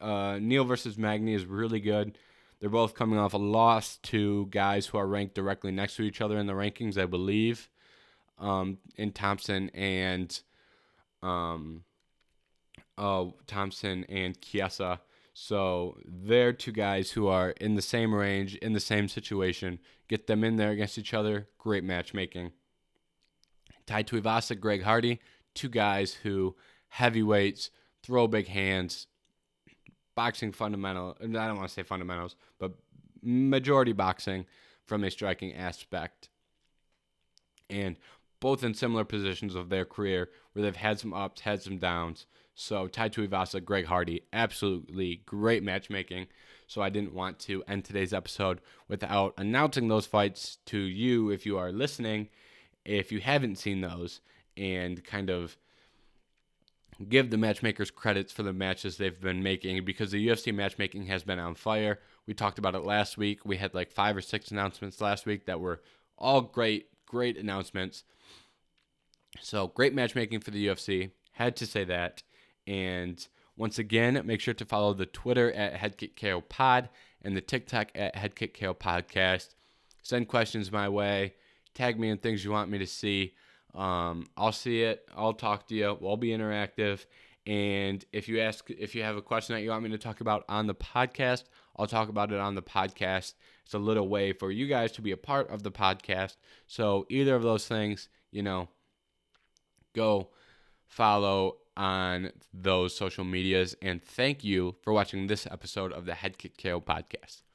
uh, Neal versus Magny is really good. They're both coming off a loss to guys who are ranked directly next to each other in the rankings, I believe, um, in Thompson and um, uh, Thompson and Chiesa. So they're two guys who are in the same range, in the same situation. Get them in there against each other. Great matchmaking. Tai Tuivasa, Greg Hardy, two guys who heavyweights, throw big hands, boxing fundamental. I don't want to say fundamentals, but majority boxing from a striking aspect. And both in similar positions of their career where they've had some ups, had some downs. So Tai Tuivasa, Greg Hardy, absolutely great matchmaking. So I didn't want to end today's episode without announcing those fights to you if you are listening, if you haven't seen those, and kind of give the matchmakers credits for the matches they've been making because the UFC matchmaking has been on fire. We talked about it last week. We had like five or six announcements last week that were all great, great announcements. So great matchmaking for the UFC. Had to say that. And once again, make sure to follow the Twitter at HeadkickKO Pod and the TikTok at HeadkickKO Podcast. Send questions my way. Tag me in things you want me to see. Um, I'll see it. I'll talk to you. We'll be interactive. And if you ask, if you have a question that you want me to talk about on the podcast, I'll talk about it on the podcast. It's a little way for you guys to be a part of the podcast. So either of those things, you know, go follow on those social medias. And thank you for watching this episode of the Head Kick KO podcast.